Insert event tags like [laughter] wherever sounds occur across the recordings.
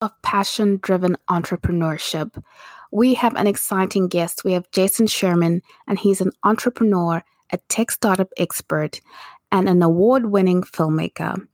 of passion driven entrepreneurship. We have an exciting guest. We have Jason Sherman, and he's an entrepreneur, a tech startup expert, and an award winning filmmaker.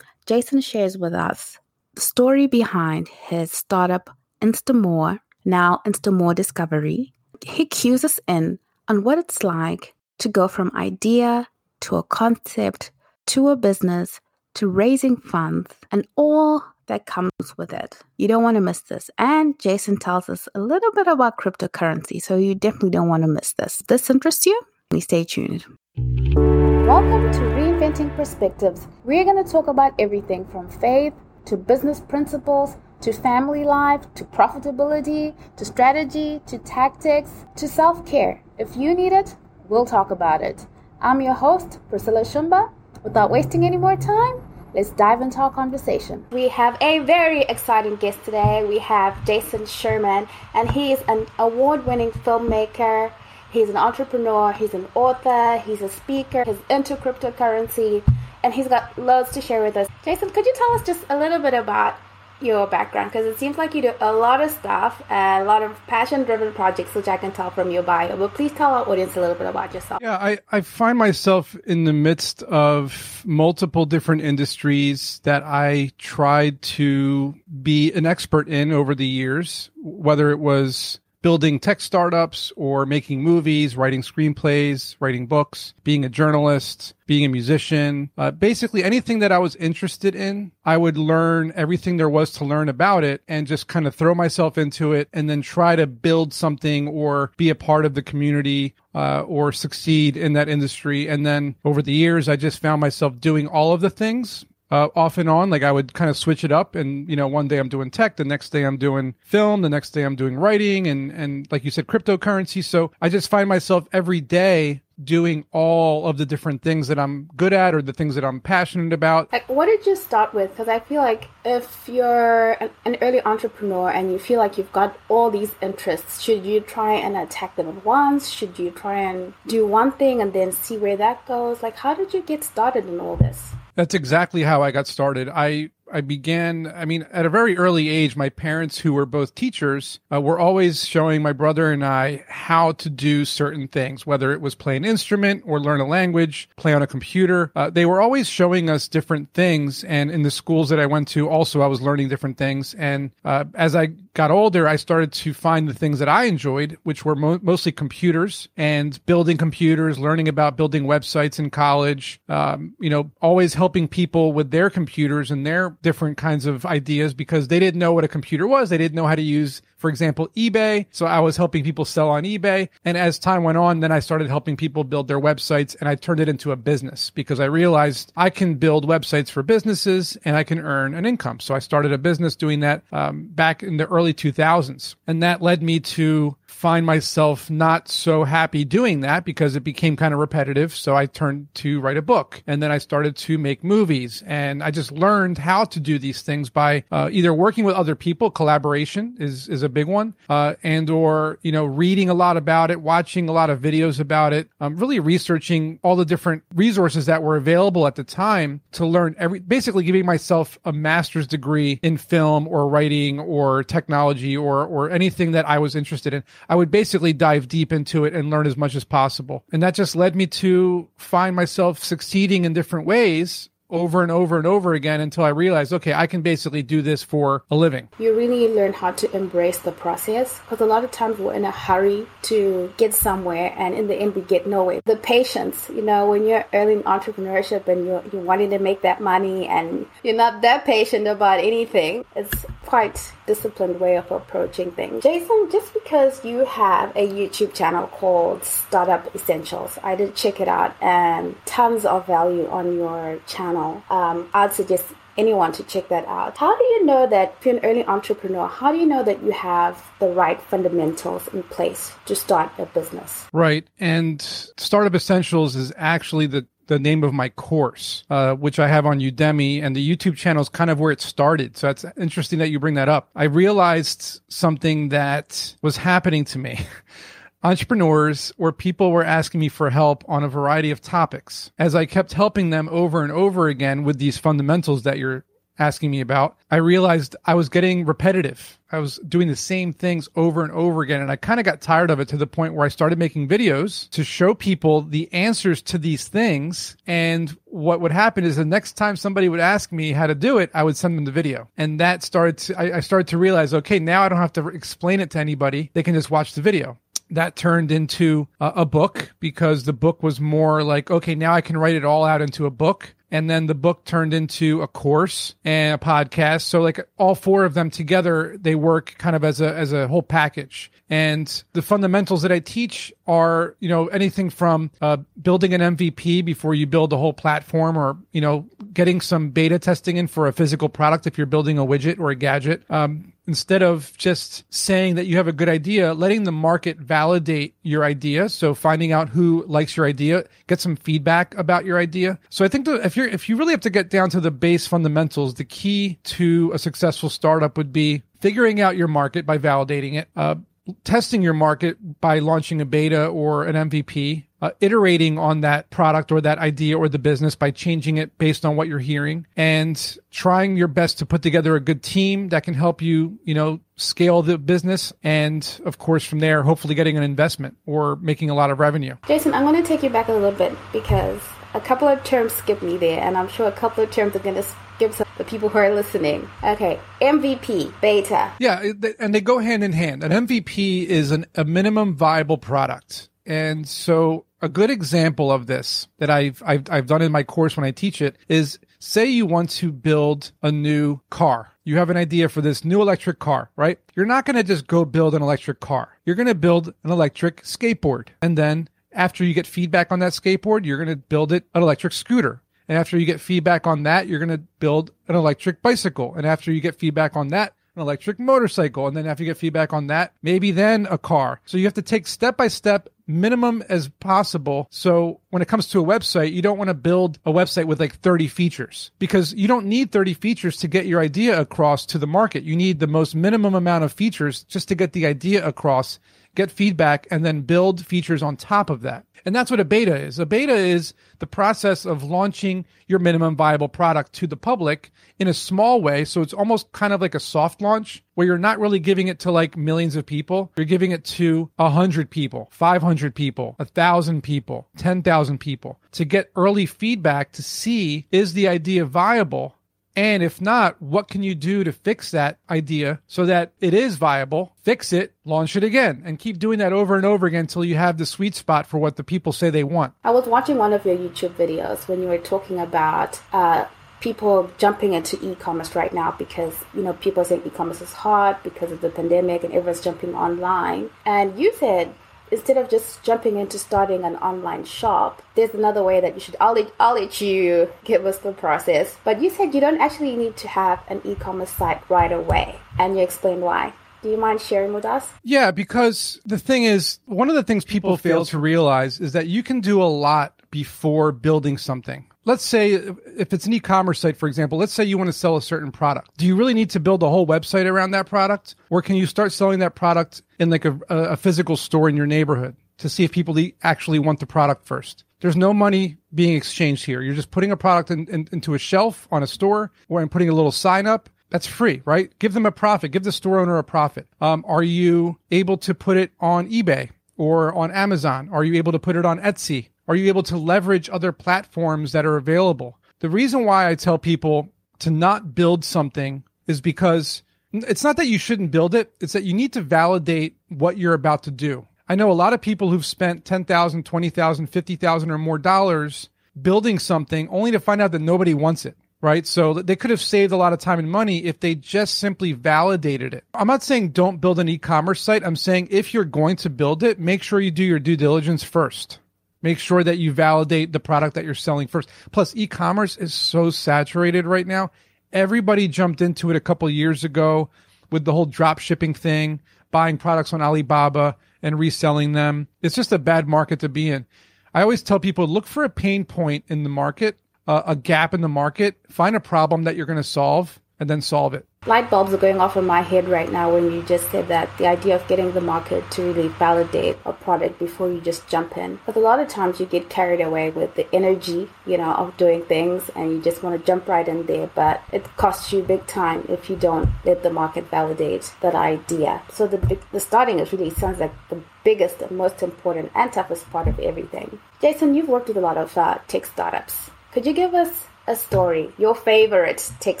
Jason shares with us the story behind his startup, Instamour, now Instamour Discovery. He cues us in on what it's like to go from idea to a concept to a business to raising funds and all that comes with it. You don't want to miss this. And Jason tells us a little bit about cryptocurrency, so you definitely don't want to miss this. This interests you? Please stay tuned. Welcome to Reinventing Perspectives. We're going to talk about everything from faith to business principles to family life to profitability to strategy to tactics to self care. If you need it, we'll talk about it. I'm your host, Priscilla Shumba. Without wasting any more time, let's dive into our conversation. We have a very exciting guest today. We have Jason Sherman, and he is an award winning filmmaker. He's an entrepreneur, he's an author, he's a speaker, he's into cryptocurrency, and he's got loads to share with us. Jason, could you tell us just a little bit about your background because it seems like you do a lot of stuff a lot of passion driven projects which i can tell from your bio but please tell our audience a little bit about yourself. Yeah I, I find myself in the midst of multiple different industries that i tried to be an expert in over the years whether it was building tech startups or making movies, writing screenplays, writing books, being a journalist, being a musician, uh, basically anything that I was interested in, I would learn everything there was to learn about it and just kind of throw myself into it and then try to build something or be a part of the community uh, or succeed in that industry. And then over the years, I just found myself doing all of the things uh, off and on. Like I would kind of switch it up, and you know, one day I'm doing tech, the next day I'm doing film, the next day I'm doing writing, and and like you said, cryptocurrency. So I just find myself every day doing all of the different things that I'm good at or the things that I'm passionate about. What did you start with? Because I feel like if you're an, early entrepreneur and you feel like you've got all these interests, should you try and attack them at once? Should you try and do one thing and then see where that goes? Like, how did you get started in all this? That's exactly how I got started. I I began, I mean, at a very early age, my parents, who were both teachers, uh, were always showing my brother and I how to do certain things, whether it was play an instrument or learn a language, play on a computer. Uh, they were always showing us different things. And in the schools that I went to, also, I was learning different things. And uh, as I got older, I started to find the things that I enjoyed, which were mo- mostly computers and building computers, learning about building websites in college, um, you know, always helping people with their computers and their different kinds of ideas because they didn't know what a computer was. They didn't know how to use, for example, eBay. So I was helping people sell on eBay. And as time went on, then I started helping people build their websites and I turned it into a business because I realized I can build websites for businesses and I can earn an income. So I started a business doing that um, back in the early 2000s. And that led me to find myself not so happy doing that because it became kind of repetitive. So I turned to write a book and then I started to make movies and I just learned how to do these things by uh, either working with other people. Collaboration is, is a big one. Uh, and or, you know, reading a lot about it, watching a lot of videos about it, um, really researching all the different resources that were available at the time to learn every, basically giving myself a master's degree in film or writing or technology or, or anything that I was interested in. Would basically dive deep into it and learn as much as possible. And that just led me to find myself succeeding in different ways over and over and over again until I realized, okay, I can basically do this for a living. You really learn how to embrace the process because a lot of times we're in a hurry to get somewhere and in the end we get nowhere. The patience, you know, when you're early in entrepreneurship and you're, you're wanting to make that money and you're not that patient about anything, it's quite disciplined way of approaching things. Jason, just because you have a YouTube channel called Startup Essentials, I did check it out and tons of value on your channel. Um, I'd suggest anyone to check that out. How do you know that if you're an early entrepreneur, how do you know that you have the right fundamentals in place to start a business? Right. And Startup Essentials is actually the the name of my course, uh, which I have on Udemy, and the YouTube channel is kind of where it started. So that's interesting that you bring that up. I realized something that was happening to me. [laughs] Entrepreneurs or people were asking me for help on a variety of topics. As I kept helping them over and over again with these fundamentals that you're asking me about, I realized I was getting repetitive. I was doing the same things over and over again. And I kind of got tired of it to the point where I started making videos to show people the answers to these things. And what would happen is the next time somebody would ask me how to do it, I would send them the video. And that started to, I, I started to realize, okay, now I don't have to explain it to anybody. They can just watch the video that turned into a, a, book because the book was more like, okay, now I can write it all out into a book and then the book turned into a course and a podcast. So like all four of them together, they work kind of as a as a whole package. And the fundamentals that I teach are, you know, anything from uh, building an MVP before you build a whole platform, or you know, getting some beta testing in for a physical product if you're building a widget or a gadget. Um, instead of just saying that you have a good idea, letting the market validate your idea. So finding out who likes your idea, get some feedback about your idea. So I think that if you're, if you really have to get down to the base fundamentals, the key to a successful startup would be figuring out your market by validating it, uh, testing your market by launching a beta or an MVP, uh, iterating on that product or that idea or the business by changing it based on what you're hearing and trying your best to put together a good team that can help you, you know, scale the business. And of course, from there, hopefully getting an investment or making a lot of revenue. Jason, I'm going to take you back a little bit because a couple of terms skipped me there, and I'm sure a couple of terms are going to skip some the people who are listening. Okay, MVP, beta. Yeah, and they go hand in hand. An MVP is an, a minimum viable product. And so a good example of this that I've, I've, I've done in my course when I teach it is say you want to build a new car. You have an idea for this new electric car, right? You're not going to just go build an electric car. You're going to build an electric skateboard. And then after you get feedback on that skateboard, you're going to build it an electric scooter. And after you get feedback on that, you're going to build an electric bicycle. And after you get feedback on that, an electric motorcycle. And then after you get feedback on that, maybe then a car. So you have to take step by step minimum as possible. So when it comes to a website, you don't want to build a website with like 30 features because you don't need 30 features to get your idea across to the market. You need the most minimum amount of features just to get the idea across, get feedback, and then build features on top of that. And that's what a beta is. A beta is the process of launching your minimum viable product to the public in a small way. So it's almost kind of like a soft launch where you're not really giving it to like millions of people. You're giving it to a hundred people, 500 people, a thousand people, 10,000 people to get early feedback to see is the idea viable and if not, what can you do to fix that idea so that it is viable? Fix it, launch it again, and keep doing that over and over again until you have the sweet spot for what the people say they want. I was watching one of your YouTube videos when you were talking about uh, people jumping into e-commerce right now because you know people are saying e-commerce is hard because of the pandemic and everyone's jumping online. And you said instead of just jumping into starting an online shop, there's another way that you should. I'll let, I'll let you give us the process. But you said you don't actually need to have an e commerce site right away, and you explained why. Do you mind sharing with us? Yeah, because the thing is, one of the things people, people fail to realize is that you can do a lot before building something let's say if it's an e-commerce site for example let's say you want to sell a certain product do you really need to build a whole website around that product or can you start selling that product in like a, a physical store in your neighborhood to see if people actually want the product first there's no money being exchanged here you're just putting a product in, in, into a shelf on a store or putting a little sign up that's free, right? Give them a profit. Give the store owner a profit. Um, are you able to put it on eBay or on Amazon? Are you able to put it on Etsy? Are you able to leverage other platforms that are available? The reason why I tell people to not build something is because it's not that you shouldn't build it, it's that you need to validate what you're about to do. I know a lot of people who've spent 10,000, 20,000, 50,000 or more dollars building something only to find out that nobody wants it right? So they could have saved a lot of time and money if they just simply validated it. I'm not saying don't build an e-commerce site. I'm saying if you're going to build it, make sure you do your due diligence first. Make sure that you validate the product that you're selling first. Plus, e-commerce is so saturated right now. Everybody jumped into it a couple years ago with the whole drop shipping thing, buying products on Alibaba and reselling them. It's just a bad market to be in. I always tell people look for a pain point in the market, uh, a gap in the market, find a problem that you're going to solve and then solve it. Light bulbs are going off in my head right now when you just said that the idea of getting the market to really validate a product before you just jump in. But a lot of times you get carried away with the energy, you know, of doing things and you just want to jump right in there. But it costs you big time if you don't let the market validate that idea. So the, the starting is really sounds like the biggest most important and toughest part of everything. Jason, you've worked with a lot of uh, tech startups. Could you give us a story, your favorite tech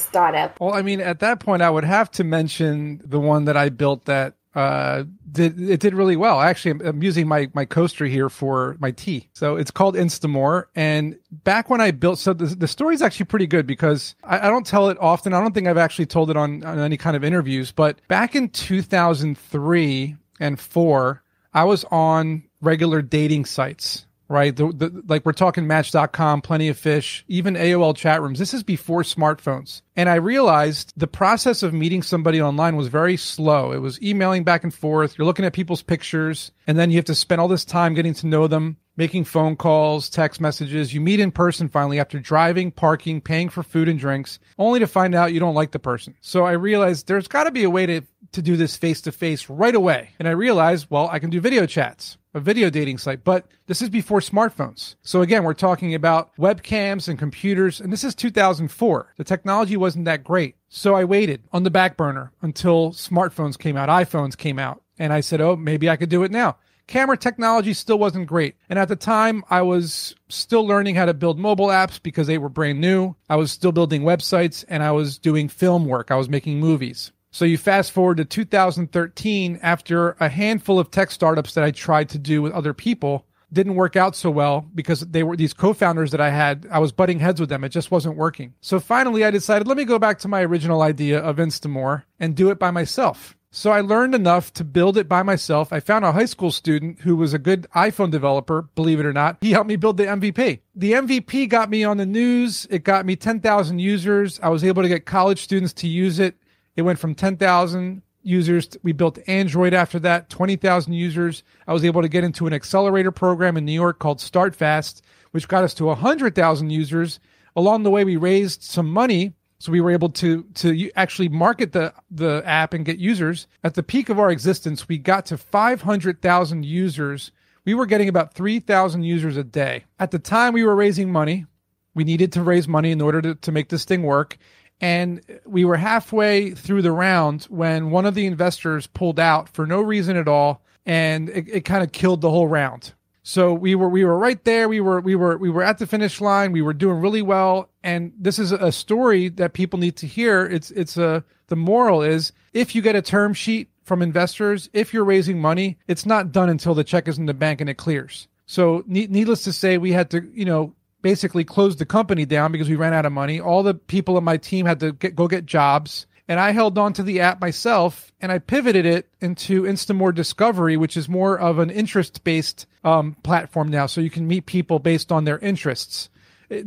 startup? Well, I mean, at that point, I would have to mention the one that I built that uh, did it did really well. Actually, I'm, using my my coaster here for my tea. So it's called Instamour. And back when I built, so the, the story is actually pretty good because I, I, don't tell it often. I don't think I've actually told it on, on any kind of interviews. But back in 2003 and four, I was on regular dating sites right? The, the, like we're talking Match.com, Plenty of Fish, even AOL chat rooms. This is before smartphones. And I realized the process of meeting somebody online was very slow. It was emailing back and forth. You're looking at people's pictures, and then you have to spend all this time getting to know them, making phone calls, text messages. You meet in person finally after driving, parking, paying for food and drinks, only to find out you don't like the person. So I realized there's got to be a way to, to do this face to face right away. And I realized, well, I can do video chats a video dating site, but this is before smartphones. So again, we're talking about webcams and computers, and this is 2004. The technology wasn't that great. So I waited on the back burner until smartphones came out, iPhones came out, and I said, oh, maybe I could do it now. Camera technology still wasn't great. And at the time, I was still learning how to build mobile apps because they were brand new. I was still building websites and I was doing film work. I was making movies. So you fast forward to 2013 after a handful of tech startups that I tried to do with other people didn't work out so well because they were these co-founders that I had. I was butting heads with them. It just wasn't working. So finally I decided, let me go back to my original idea of Instamour and do it by myself. So I learned enough to build it by myself. I found a high school student who was a good iPhone developer, believe it or not. He helped me build the MVP. The MVP got me on the news. It got me 10,000 users. I was able to get college students to use it. It went from 10,000 users. We built Android after that, 20,000 users. I was able to get into an accelerator program in New York called StartFast, which got us to 100,000 users. Along the way, we raised some money. So we were able to to actually market the the app and get users. At the peak of our existence, we got to 500,000 users. We were getting about 3,000 users a day. At the time we were raising money, we needed to raise money in order to, to make this thing work. And we were halfway through the round when one of the investors pulled out for no reason at all, and it, it kind of killed the whole round. So we were we were right there. We were we were we were at the finish line. We were doing really well. And this is a story that people need to hear. It's it's a the moral is if you get a term sheet from investors, if you're raising money, it's not done until the check is in the bank and it clears. So needless to say, we had to you know basically closed the company down because we ran out of money. All the people in my team had to get, go get jobs. And I held on to the app myself and I pivoted it into Instamour Discovery, which is more of an interest based um, platform now. So you can meet people based on their interests.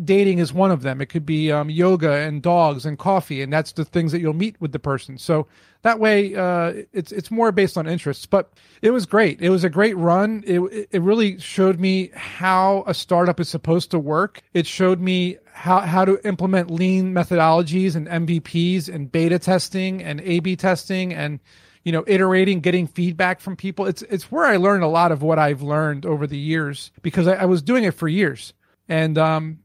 Dating is one of them. It could be um, yoga and dogs and coffee, and that's the things that you'll meet with the person. So that way, uh, it's it's more based on interests. But it was great. It was a great run. It it really showed me how a startup is supposed to work. It showed me how how to implement lean methodologies and MVPs and beta testing and A/B testing and you know iterating getting feedback from people it's it's where i learned a lot of what i've learned over the years because i, I was doing it for years and um,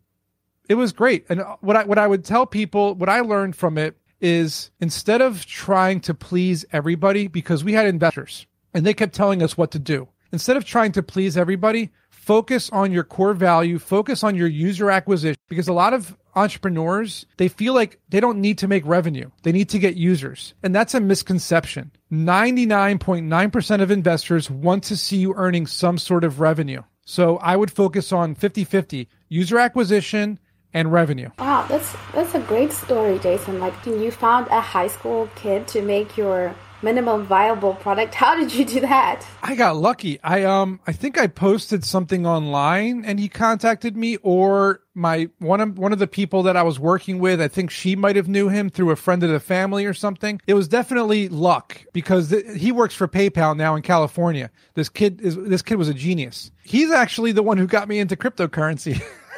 it was great. And uh, what I what I would tell people, what I learned from it is instead of trying to please everybody, because we had investors and they kept telling us what to do. Instead of trying to please everybody, focus on your core value, focus on your user acquisition because a lot of entrepreneurs, they feel like they don't need to make revenue. They need to get users. And that's a misconception. 99.9% of investors want to see you earning some sort of revenue. So I would focus on 50-50 user acquisition and revenue. Wow, that's that's a great story, Jason. Like you found a high school kid to make your minimum viable product. [laughs] How did you do that? I got lucky. I um I think I posted something online and he contacted me or my one of one of the people that I was working with, I think she might have knew him through a friend of the family or something. It was definitely luck because th- he works for PayPal now in California. This kid is this kid was a genius. He's actually the one who got me into cryptocurrency. [laughs]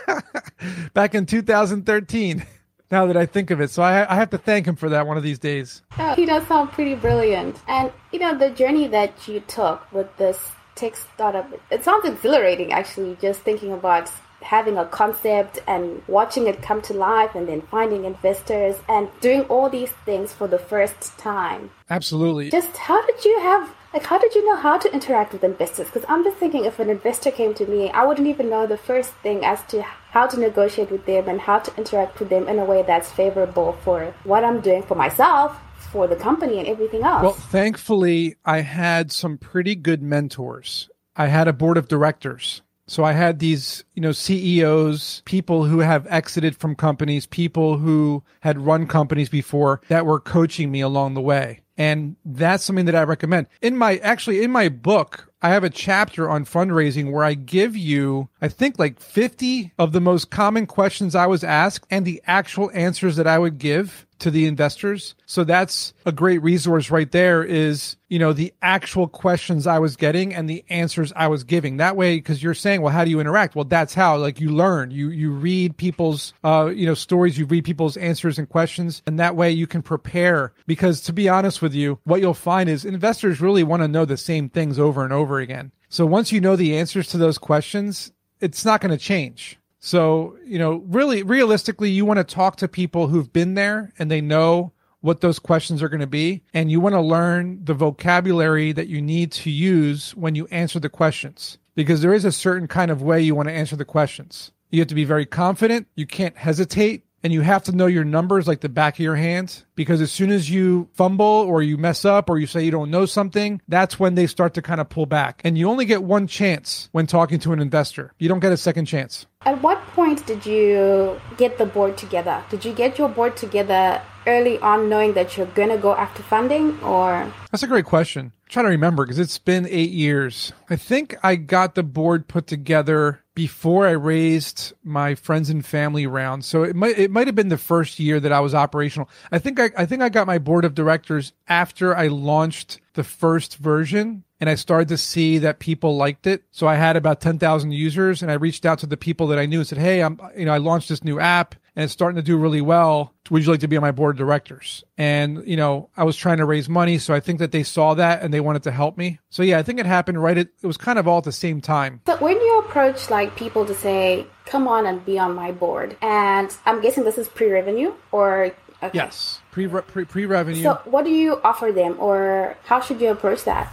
[laughs] back in 2013. now that I think of it. So I, I have to thank him for that one of these days. Oh, he does sound pretty brilliant. And, you know, the journey that you took with this tech startup, it sounds exhilarating actually, just thinking about having a concept and watching it come to life and then finding investors and doing all these things for the first time. Absolutely. Just how did you have like how did you know how to interact with investors because i'm just thinking if an investor came to me i wouldn't even know the first thing as to how to negotiate with them and how to interact with them in a way that's favorable for what i'm doing for myself for the company and everything else well thankfully i had some pretty good mentors i had a board of directors so I had these, you know, CEOs, people who have exited from companies, people who had run companies before that were coaching me along the way. And that's something that I recommend. In my, actually, in my book, I have a chapter on fundraising where I give you, I think like 50 of the most common questions I was asked and the actual answers that I would give to the investors. So that's a great resource right there is, you know, the actual questions I was getting and the answers I was giving. That way, because you're saying, well, how do you interact? Well, that's how, like you learn, you, you read people's, uh, you know, stories, you read people's answers and questions. And that way you can prepare because to be honest with you, what you'll find is investors really want to know the same things over and over again. So once you know the answers to those questions, it's not going to change. So, you know, really realistically, you want to talk to people who've been there and they know what those questions are going to be. And you want to learn the vocabulary that you need to use when you answer the questions, because there is a certain kind of way you want to answer the questions. You have to be very confident. You can't hesitate and you have to know your numbers like the back of your hands because as soon as you fumble or you mess up or you say you don't know something, that's when they start to kind of pull back. And you only get one chance when talking to an investor. You don't get a second chance. At what point did you get the board together? Did you get your board together early on knowing that you're going to go after funding or? That's a great question. I'm trying to remember because it's been eight years. I think I got the board put together before I raised my friends and family round. So it might it might have been the first year that I was operational. I think I, I think I got my board of directors after I launched the first version and I started to see that people liked it. So I had about 10,000 users and I reached out to the people that I knew and said, Hey, I'm, you know, I launched this new app and it's starting to do really well. Would you like to be on my board of directors? And, you know, I was trying to raise money. So I think that they saw that and they wanted to help me. So yeah, I think it happened right at, it was kind of all at the same time. So when you approach like people to say, come on and be on my board, and I'm guessing this is pre-revenue or Okay. Yes, pre pre pre revenue. So, what do you offer them, or how should you approach that?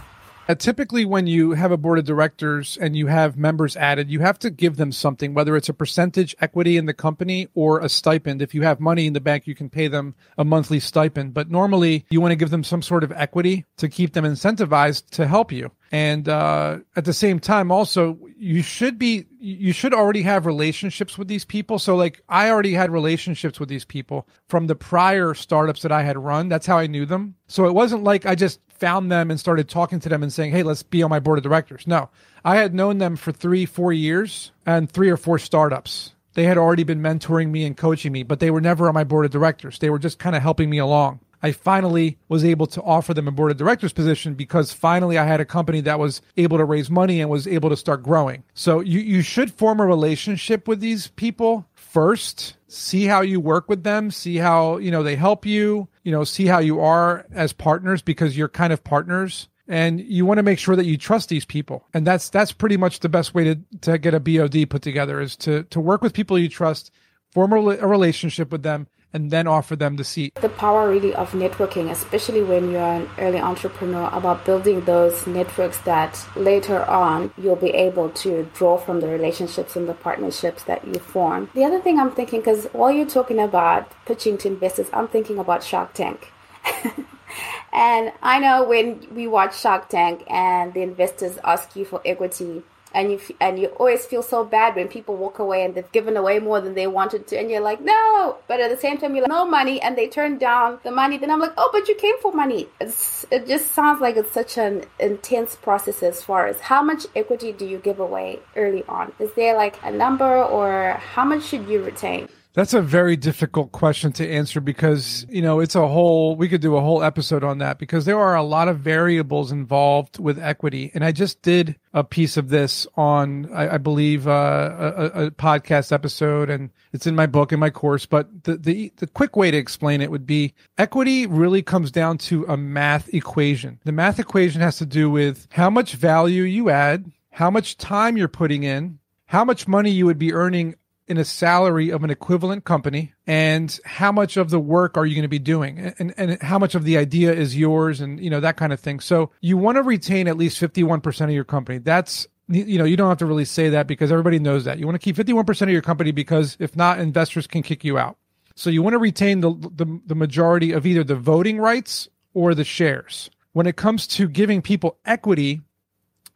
Uh, typically, when you have a board of directors and you have members added, you have to give them something, whether it's a percentage equity in the company or a stipend. If you have money in the bank, you can pay them a monthly stipend. But normally, you want to give them some sort of equity to keep them incentivized to help you. And uh, at the same time, also, you should be you should already have relationships with these people. So, like, I already had relationships with these people from the prior startups that I had run. That's how I knew them. So it wasn't like I just found them and started talking to them and saying, "Hey, let's be on my board of directors." No, I had known them for three, four years and three or four startups. They had already been mentoring me and coaching me, but they were never on my board of directors. They were just kind of helping me along. I finally was able to offer them a board of directors position because finally I had a company that was able to raise money and was able to start growing. So you, you should form a relationship with these people first, see how you work with them, see how, you know, they help you, you know, see how you are as partners because you're kind of partners and you want to make sure that you trust these people and that's that's pretty much the best way to to get a bod put together is to to work with people you trust form a, a relationship with them and then offer them the seat. The power really of networking, especially when you're an early entrepreneur, about building those networks that later on you'll be able to draw from the relationships and the partnerships that you form. The other thing I'm thinking, because while you're talking about pitching to investors, I'm thinking about Shark Tank. [laughs] and I know when we watch Shark Tank and the investors ask you for equity, and you and you always feel so bad when people walk away and they've given away more than they wanted to and you're like no! But at the same time you're like no money and they turn down the money. Then i'm like oh but you came for money. It's, it just sounds like it's such an intense process as far as how much equity do you give away early on? Is there like a number or how much should you retain That's a very difficult question to answer because, you know, it's a whole, we could do a whole episode on that because there are a lot of variables involved with equity. And I just did a piece of this on, I, I believe, uh, a, a, podcast episode and it's in my book, in my course. But the, the, the quick way to explain it would be equity really comes down to a math equation. The math equation has to do with how much value you add, how much time you're putting in, how much money you would be earning in a salary of an equivalent company and how much of the work are you going to be doing? And, and how much of the idea is yours and you know that kind of thing. So you want to retain at least 51% of your company. That's you know you don't have to really say that because everybody knows that. You want to keep 51% of your company because if not investors can kick you out. So you want to retain the, the, the majority of either the voting rights or the shares. When it comes to giving people equity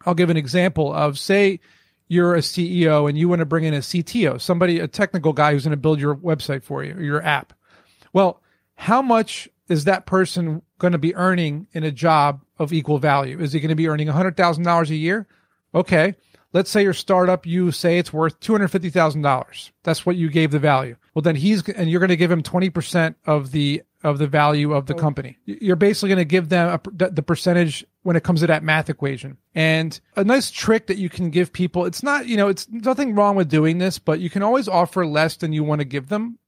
i'll give an example of say you're a CEO and you want to bring in a CTO, somebody, a technical guy who's going to build your website for you or your app. Well, how much is that person going to be earning in a job of equal value? Is he going to be earning $100,000 a year? Okay. Let's say your startup, you say it's worth $250,000. That's what you gave the value. Well, then he's, and you're going to give him 20% of the of the value of the oh. company. You're basically going to give them a, the percentage when it comes to that math equation. And a nice trick that you can give people, it's not, you know, it's nothing wrong with doing this, but you can always offer less than you want to give them.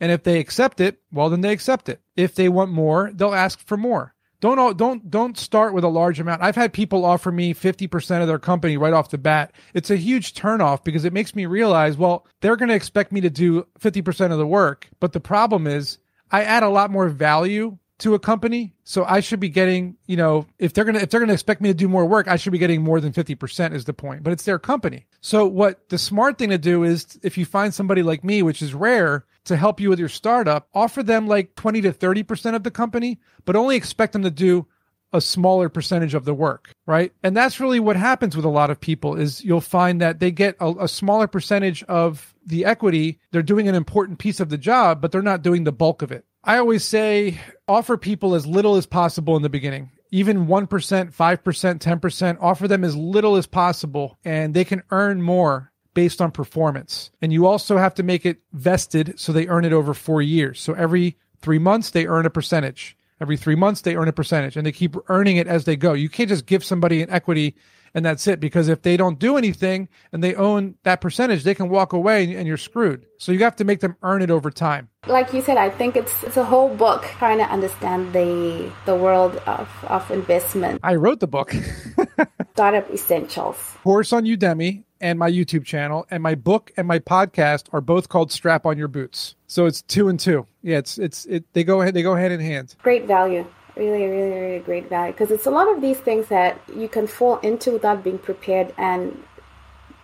And if they accept it, well, then they accept it. If they want more, they'll ask for more. Don't don't don't start with a large amount. I've had people offer me 50% of their company right off the bat. It's a huge turnoff because it makes me realize, well, they're going to expect me to do 50% of the work, but the problem is I add a lot more value to a company. So I should be getting, you know, if they're gonna if they're gonna expect me to do more work, I should be getting more than 50% is the point. But it's their company. So what the smart thing to do is if you find somebody like me, which is rare, to help you with your startup, offer them like 20 to 30% of the company, but only expect them to do a smaller percentage of the work, right? And that's really what happens with a lot of people is you'll find that they get a, a, smaller percentage of the equity. They're doing an important piece of the job, but they're not doing the bulk of it. I always say offer people as little as possible in the beginning. Even 1%, 5%, 10%, offer them as little as possible and they can earn more based on performance. And you also have to make it vested so they earn it over 4 years. So every 3 months they earn a percentage Every three months, they earn a percentage and they keep earning it as they go. You can't just give somebody an equity and that's it because if they don't do anything and they own that percentage, they can walk away and you're screwed. So you have to make them earn it over time. Like you said, I think it's it's a whole book trying to understand the the world of, of investment. I wrote the book. [laughs] Startup Essentials. Course on Udemy and my YouTube channel, and my book and my podcast are both called Strap on Your Boots. So it's two and two. Yeah, it's it's it. They go ahead they go hand in hand. Great value. Really, really, really great value because it's a lot of these things that you can fall into without being prepared, and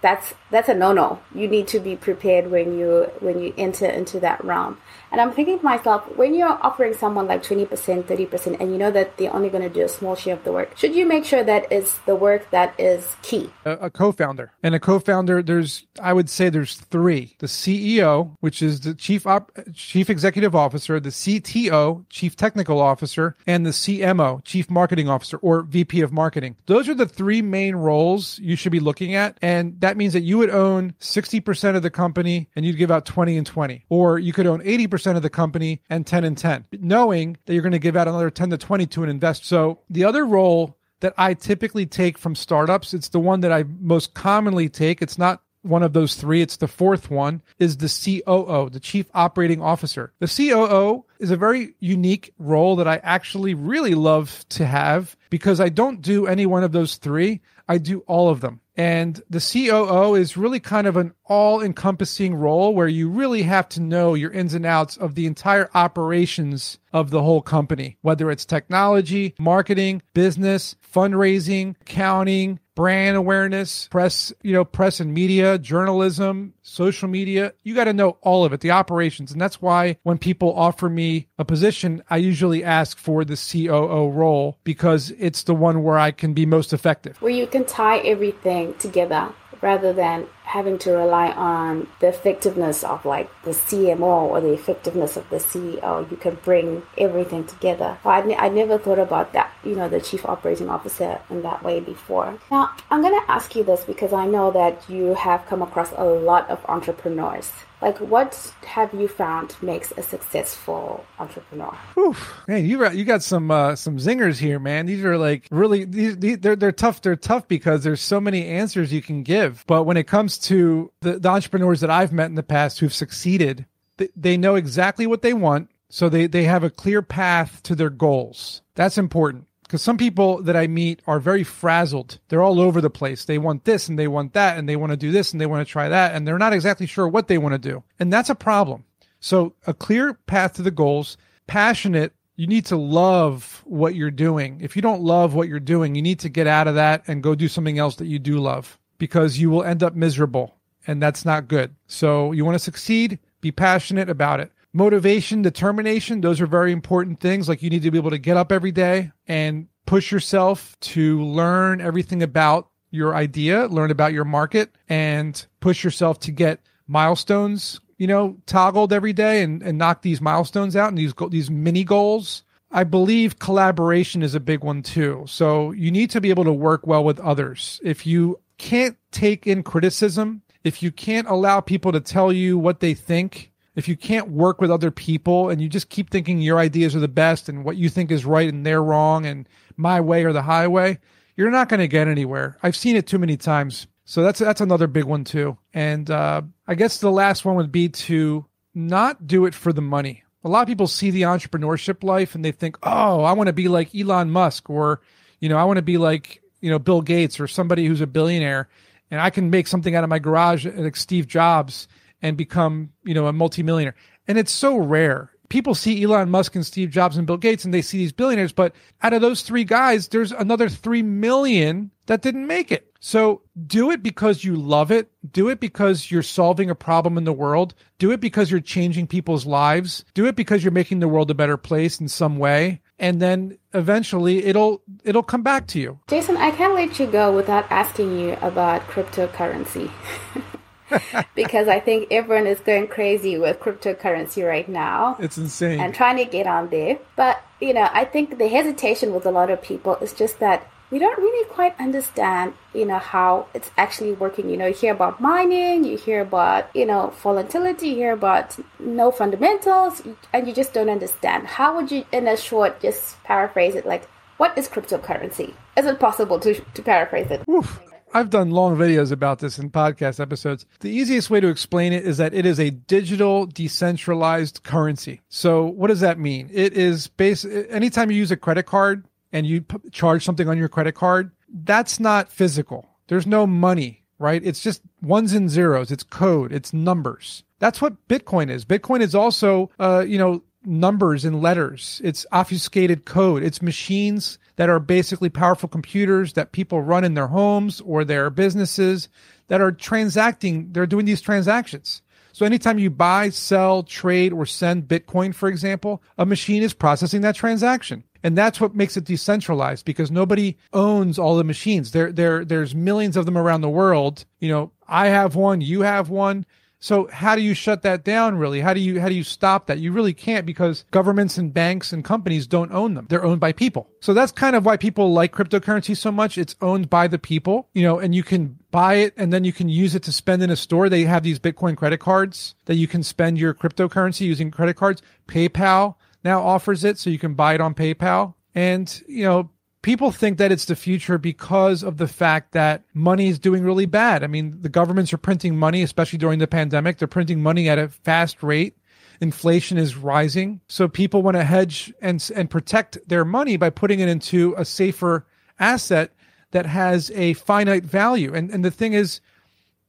that's that's a no-no. You need to be prepared when you when you enter into that realm. And I'm thinking to myself, when you're offering someone like 20%, 30%, and you know that they're only going to do a small share of the work, should you make sure that it's the work that is key? A, a co founder. And a co founder, there's, I would say there's three the CEO, which is the chief, op, chief executive officer, the CTO, chief technical officer, and the CMO, chief marketing officer, or VP of marketing. Those are the three main roles you should be looking at. And that means that you would own 60% of the company and you'd give out 20 and 20, or you could own 80% of the company and 10 and 10, knowing that you're going to give out another 10 to 20 to an investor. So the other role that I typically take from startups, it's the one that I most commonly take. It's not one of those three, it's the fourth one, is the COO, the Chief Operating Officer. The COO is a very unique role that I actually really love to have because I don't do any one of those three. I do all of them. And the COO is really kind of an all encompassing role where you really have to know your ins and outs of the entire operations of the whole company, whether it's technology, marketing, business, fundraising, accounting, brand awareness, press, you know, press and media, journalism, social media. You got to know all of it, the operations. And that's why when people offer me a position, I usually ask for the COO role because it's the one where I can be most effective. Where you can tie everything together rather than having to rely on the effectiveness of like the CMO or the effectiveness of the CEO. You can bring everything together. I, I never thought about that, you know, the chief operating officer in that way before. Now, I'm going to ask you this because I know that you have come across a lot of entrepreneurs Like, what have you found makes a successful entrepreneur? Oof, man, you got you got some uh, some zingers here, man. These are like really these, these, they're they're tough. They're tough because there's so many answers you can give. But when it comes to the, the entrepreneurs that I've met in the past who've succeeded, they, they know exactly what they want, so they they have a clear path to their goals. That's important because some people that I meet are very frazzled. They're all over the place. They want this and they want that and they want to do this and they want to try that and they're not exactly sure what they want to do. And that's a problem. So, a clear path to the goals, passionate, you need to love what you're doing. If you don't love what you're doing, you need to get out of that and go do something else that you do love because you will end up miserable and that's not good. So, you want to succeed, be passionate about it motivation, determination, those are very important things. Like you need to be able to get up every day and push yourself to learn everything about your idea, learn about your market, and push yourself to get milestones, you know, toggled every day and, and knock these milestones out and these these mini goals. I believe collaboration is a big one too. So you need to be able to work well with others. If you can't take in criticism, if you can't allow people to tell you what they think, if you can't work with other people and you just keep thinking your ideas are the best and what you think is right and they're wrong and my way or the highway, you're not going to get anywhere. I've seen it too many times. So that's that's another big one too. And uh, I guess the last one would be to not do it for the money. A lot of people see the entrepreneurship life and they think, "Oh, I want to be like Elon Musk or, you know, I want to be like, you know, Bill Gates or somebody who's a billionaire and I can make something out of my garage like Steve Jobs." And become, you know, a multimillionaire. And it's so rare. People see Elon Musk and Steve Jobs and Bill Gates and they see these billionaires, but out of those three guys, there's another 3 million that didn't make it. So do it because you love it. Do it because you're solving a problem in the world. Do it because you're changing people's lives. Do it because you're making the world a better place in some way. And then eventually it'll it'll come back to you. Jason, I can't let you go without asking you about cryptocurrency. [laughs] [laughs] because I think everyone is going crazy with cryptocurrency right now. It's insane. And trying to get on there. But, you know, I think the hesitation with a lot of people is just that we don't really quite understand, you know, how it's actually working. You know, you hear about mining, you hear about, you know, volatility, you hear about no fundamentals, and you just don't understand. How would you, in a short, just paraphrase it like, what is cryptocurrency? Is it possible to, to paraphrase it? Oof. I've done long videos about this in podcast episodes. The easiest way to explain it is that it is a digital decentralized currency. So what does that mean? It is based anytime you use a credit card and you p- charge something on your credit card, that's not physical. There's no money, right? It's just ones and zeros. It's code. It's numbers. That's what Bitcoin is. Bitcoin is also, uh, you know, numbers and letters. It's obfuscated code. It's machines that are basically powerful computers that people run in their homes or their businesses that are transacting, they're doing these transactions. So anytime you buy, sell, trade, or send Bitcoin, for example, a machine is processing that transaction. And that's what makes it decentralized because nobody owns all the machines. There, there, there's millions of them around the world. You know, I have one, you have one. So how do you shut that down really? How do you how do you stop that? You really can't because governments and banks and companies don't own them. They're owned by people. So that's kind of why people like cryptocurrency so much. It's owned by the people, you know, and you can buy it and then you can use it to spend in a store. They have these Bitcoin credit cards that you can spend your cryptocurrency using credit cards. PayPal now offers it so you can buy it on PayPal. And, you know, people think that it's the future because of the fact that money is doing really bad. I mean, the governments are printing money, especially during the pandemic. They're printing money at a fast rate. Inflation is rising. So people want to hedge and, and protect their money by putting it into a safer asset that has a finite value. And, and the thing is,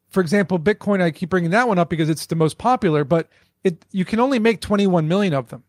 for example, Bitcoin, I keep bringing that one up because it's the most popular, but it, you can only make 21 million of them.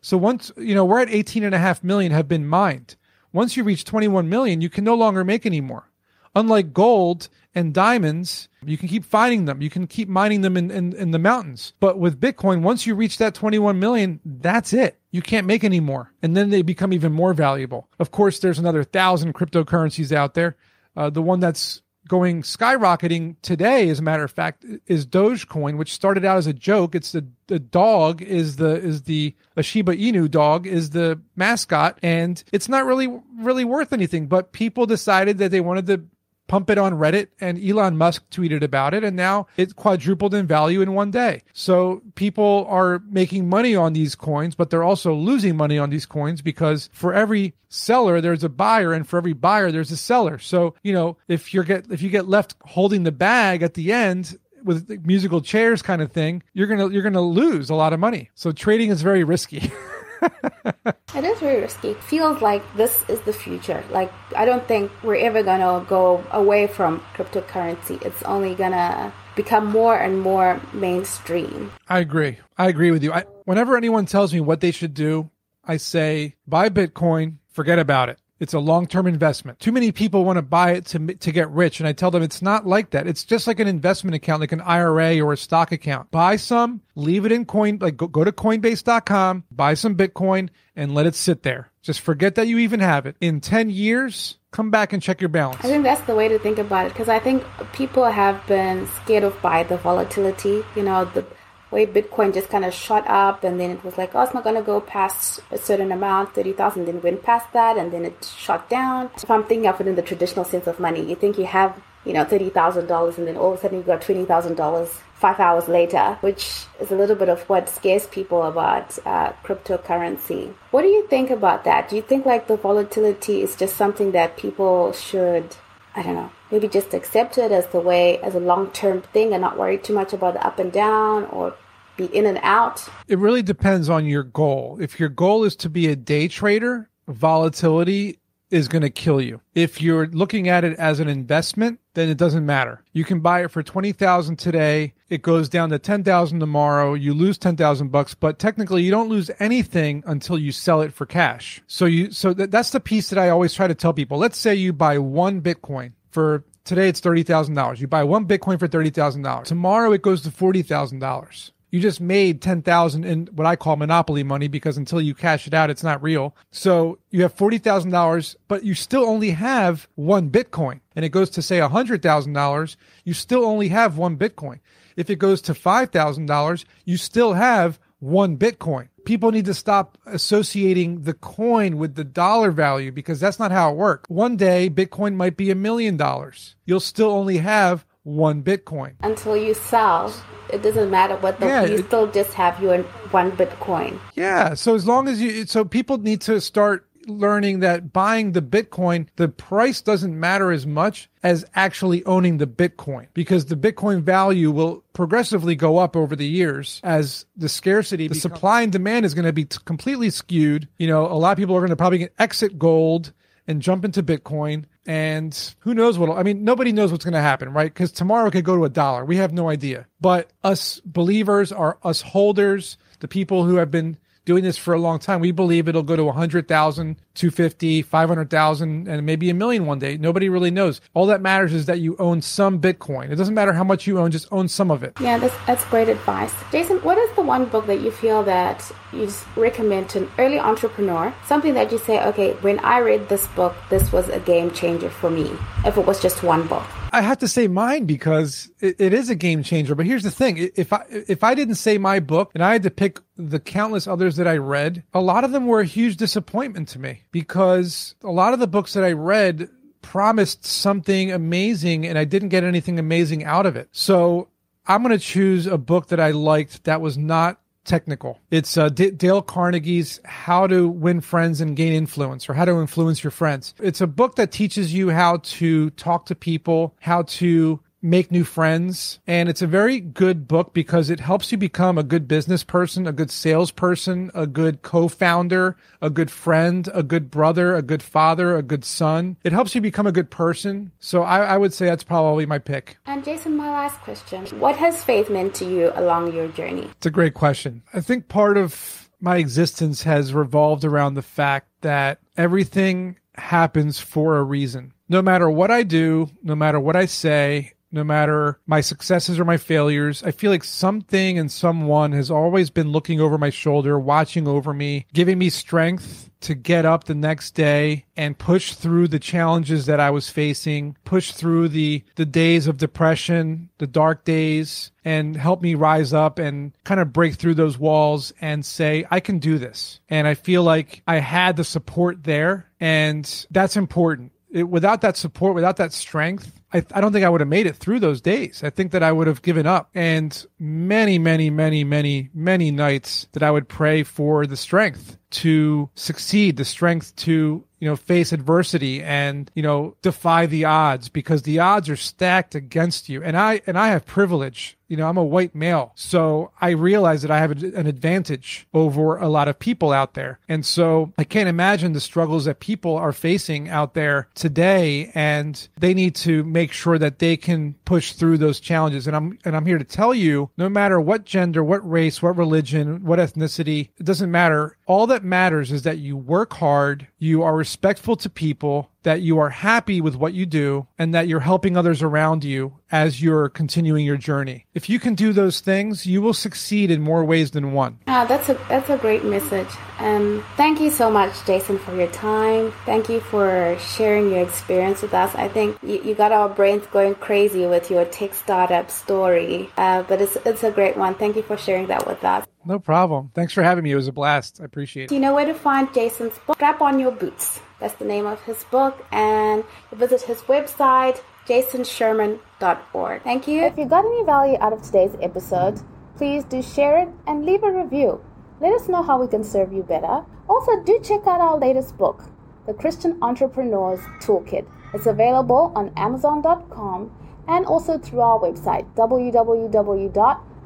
So once, you know, we're at 18 and a half million have been mined. Once you reach 21 million, you can no longer make any more. Unlike gold and diamonds, you can keep finding them. You can keep mining them in, in, in, the mountains. But with Bitcoin, once you reach that 21 million, that's it. You can't make any more. And then they become even more valuable. Of course, there's another thousand cryptocurrencies out there. Uh, the one that's going skyrocketing today, as a matter of fact, is Dogecoin, which started out as a joke. It's the, the dog is the is the a Shiba Inu dog is the mascot, and it's not really really worth anything. But people decided that they wanted to pump it on Reddit, and Elon Musk tweeted about it, and now it quadrupled in value in one day. So people are making money on these coins, but they're also losing money on these coins because for every seller there's a buyer and for every buyer there's a seller. So you know if you get if you get left holding the bag at the end with musical chairs kind of thing you're gonna you're gonna lose a lot of money. So trading is very risky [laughs] [laughs] it is very risky. Feels like this is the future. Like I don't think we're ever gonna go away from cryptocurrency. It's only gonna become more and more mainstream. I agree. I agree with you. I, whenever anyone tells me what they should do, I say buy Bitcoin, forget about it. It's a long-term investment. Too many people want to buy it to to get rich, and I tell them it's not like that. It's just like an investment account, like an IRA or a stock account. Buy some, leave it in coin, like go, go to Coinbase.com, buy some Bitcoin, and let it sit there. Just forget that you even have it. In ten years, come back and check your balance. I think that's the way to think about it because I think people have been scared of by the volatility. You know, the way Bitcoin just kind of shot up and then it was like, oh, it's not going to go past a certain amount, 30,000, then went past that and then it shot down. If I'm thinking of it in the traditional sense of money, you think you have, you know, $30,000 and then all of a sudden you got $20,000 five hours later, which is a little bit of what scares people about uh, cryptocurrency. What do you think about that? Do you think like the volatility is just something that people should, I don't know, maybe just accept it as the way, as a long term thing and not worry too much about the up and down or be in and out? It really depends on your goal. If your goal is to be a day trader, volatility is going to kill you. If you're looking at it as an investment, then it doesn't matter. You can buy it for 20,000 today, it goes down to 10,000 tomorrow, you lose 10,000 bucks, but technically you don't lose anything until you sell it for cash. So you so that, that's the piece that I always try to tell people. Let's say you buy 1 Bitcoin for today it's $30,000. You buy 1 Bitcoin for $30,000. Tomorrow it goes to $40,000 you just made 10,000 in what I call monopoly money because until you cash it out, it's not real. So you have $40,000, but you still only have one Bitcoin and it goes to say $100,000, you still only have one Bitcoin. If it goes to $5,000, you still have one Bitcoin. People need to stop associating the coin with the dollar value because that's not how it works. One day, Bitcoin might be a million dollars. You'll still only have one Bitcoin. Until you sell, it doesn't matter what the yeah, you it, still just have your one Bitcoin. Yeah. So as long as you, so people need to start learning that buying the Bitcoin, the price doesn't matter as much as actually owning the Bitcoin because the Bitcoin value will progressively go up over the years as the scarcity, the becomes- supply and demand is going to be t- completely skewed. You know, a lot of people are going to probably exit gold and jump into Bitcoin. And who knows what, I mean, nobody knows what's going to happen, right? Because tomorrow could go to a dollar. We have no idea. But us believers are us holders, the people who have been doing this for a long time. We believe it'll go to 100,000, 250, 500,000, and maybe a million one day. Nobody really knows. All that matters is that you own some Bitcoin. It doesn't matter how much you own, just own some of it. Yeah, that's, that's great advice. Jason, what is the one book that you feel that you recommend to an early entrepreneur? Something that you say, okay, when I read this book, this was a game changer for me, if it was just one book. I have to say mine because it, it is a game changer. But here's the thing: if I if I didn't say my book and I had to pick the countless others that I read, a lot of them were a huge disappointment to me because a lot of the books that I read promised something amazing and I didn't get anything amazing out of it. So I'm going to choose a book that I liked that was not technical. It's uh, D- Dale Carnegie's How to Win Friends and Gain Influence or How to Influence Your Friends. It's a book that teaches you how to talk to people, how to make new friends. And it's a very good book because it helps you become a good business person, a good salesperson, a good co-founder, a good friend, a good brother, a good father, a good son. It helps you become a good person. So I, I would say that's probably my pick. And Jason, my last question. What has faith meant to you along your journey? It's a great question. I think part of my existence has revolved around the fact that everything happens for a reason. No matter what I do, no matter what I say, no matter my successes or my failures. I feel like something and someone has always been looking over my shoulder, watching over me, giving me strength to get up the next day and push through the challenges that I was facing, push through the the days of depression, the dark days and help me rise up and kind of break through those walls and say I can do this. And I feel like I had the support there and that's important. It, without that support, without that strength, I, I don't think I would have made it through those days. I think that I would have given up. And many, many, many, many, many nights that I would pray for the strength to succeed, the strength to you know, face adversity and, you know, defy the odds because the odds are stacked against you. And I, and I have privilege. You know, I'm a white male. So I realize that I have an advantage over a lot of people out there. And so I can't imagine the struggles that people are facing out there today. And they need to make sure that they can push through those challenges. And I'm, and I'm here to tell you, no matter what gender, what race, what religion, what ethnicity, it doesn't matter. All that matters is that you work hard, you are respectful to people, that you are happy with what you do and that you're helping others around you as you're continuing your journey. If you can do those things, you will succeed in more ways than one. Ah, that's a that's a great message. Um, thank you so much, Jason, for your time. Thank you for sharing your experience with us. I think you, you got our brains going crazy with your tech startup story, uh, but it's it's a great one. Thank you for sharing that with us. No problem. Thanks for having me. It was a blast. I appreciate it. Do you know where to find Jason's book. Strap on your boots. That's the name of his book. And visit his website, jasonsherman.org. Thank you. If you got any value out of today's episode, please do share it and leave a review. Let us know how we can serve you better. Also, do check out our latest book, The Christian Entrepreneur's Toolkit. It's available on Amazon.com and also through our website,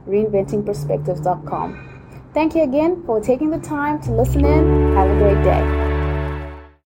www.reinventingperspectives.com. Thank you again for taking the time to listen in. Have a great day.